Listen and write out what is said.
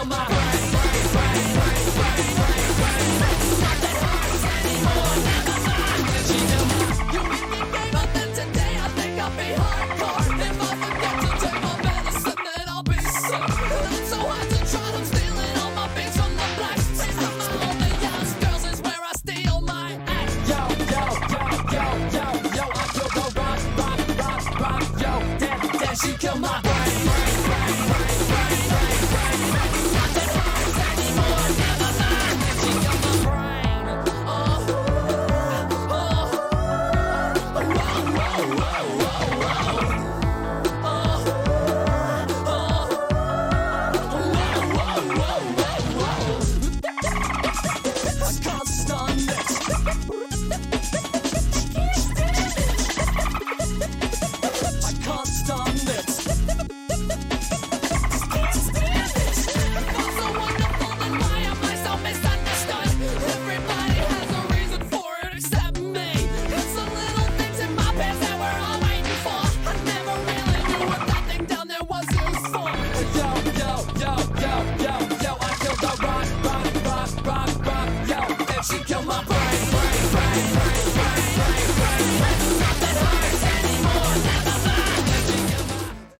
feel my she killed my uau, uau. yo, yo, yo.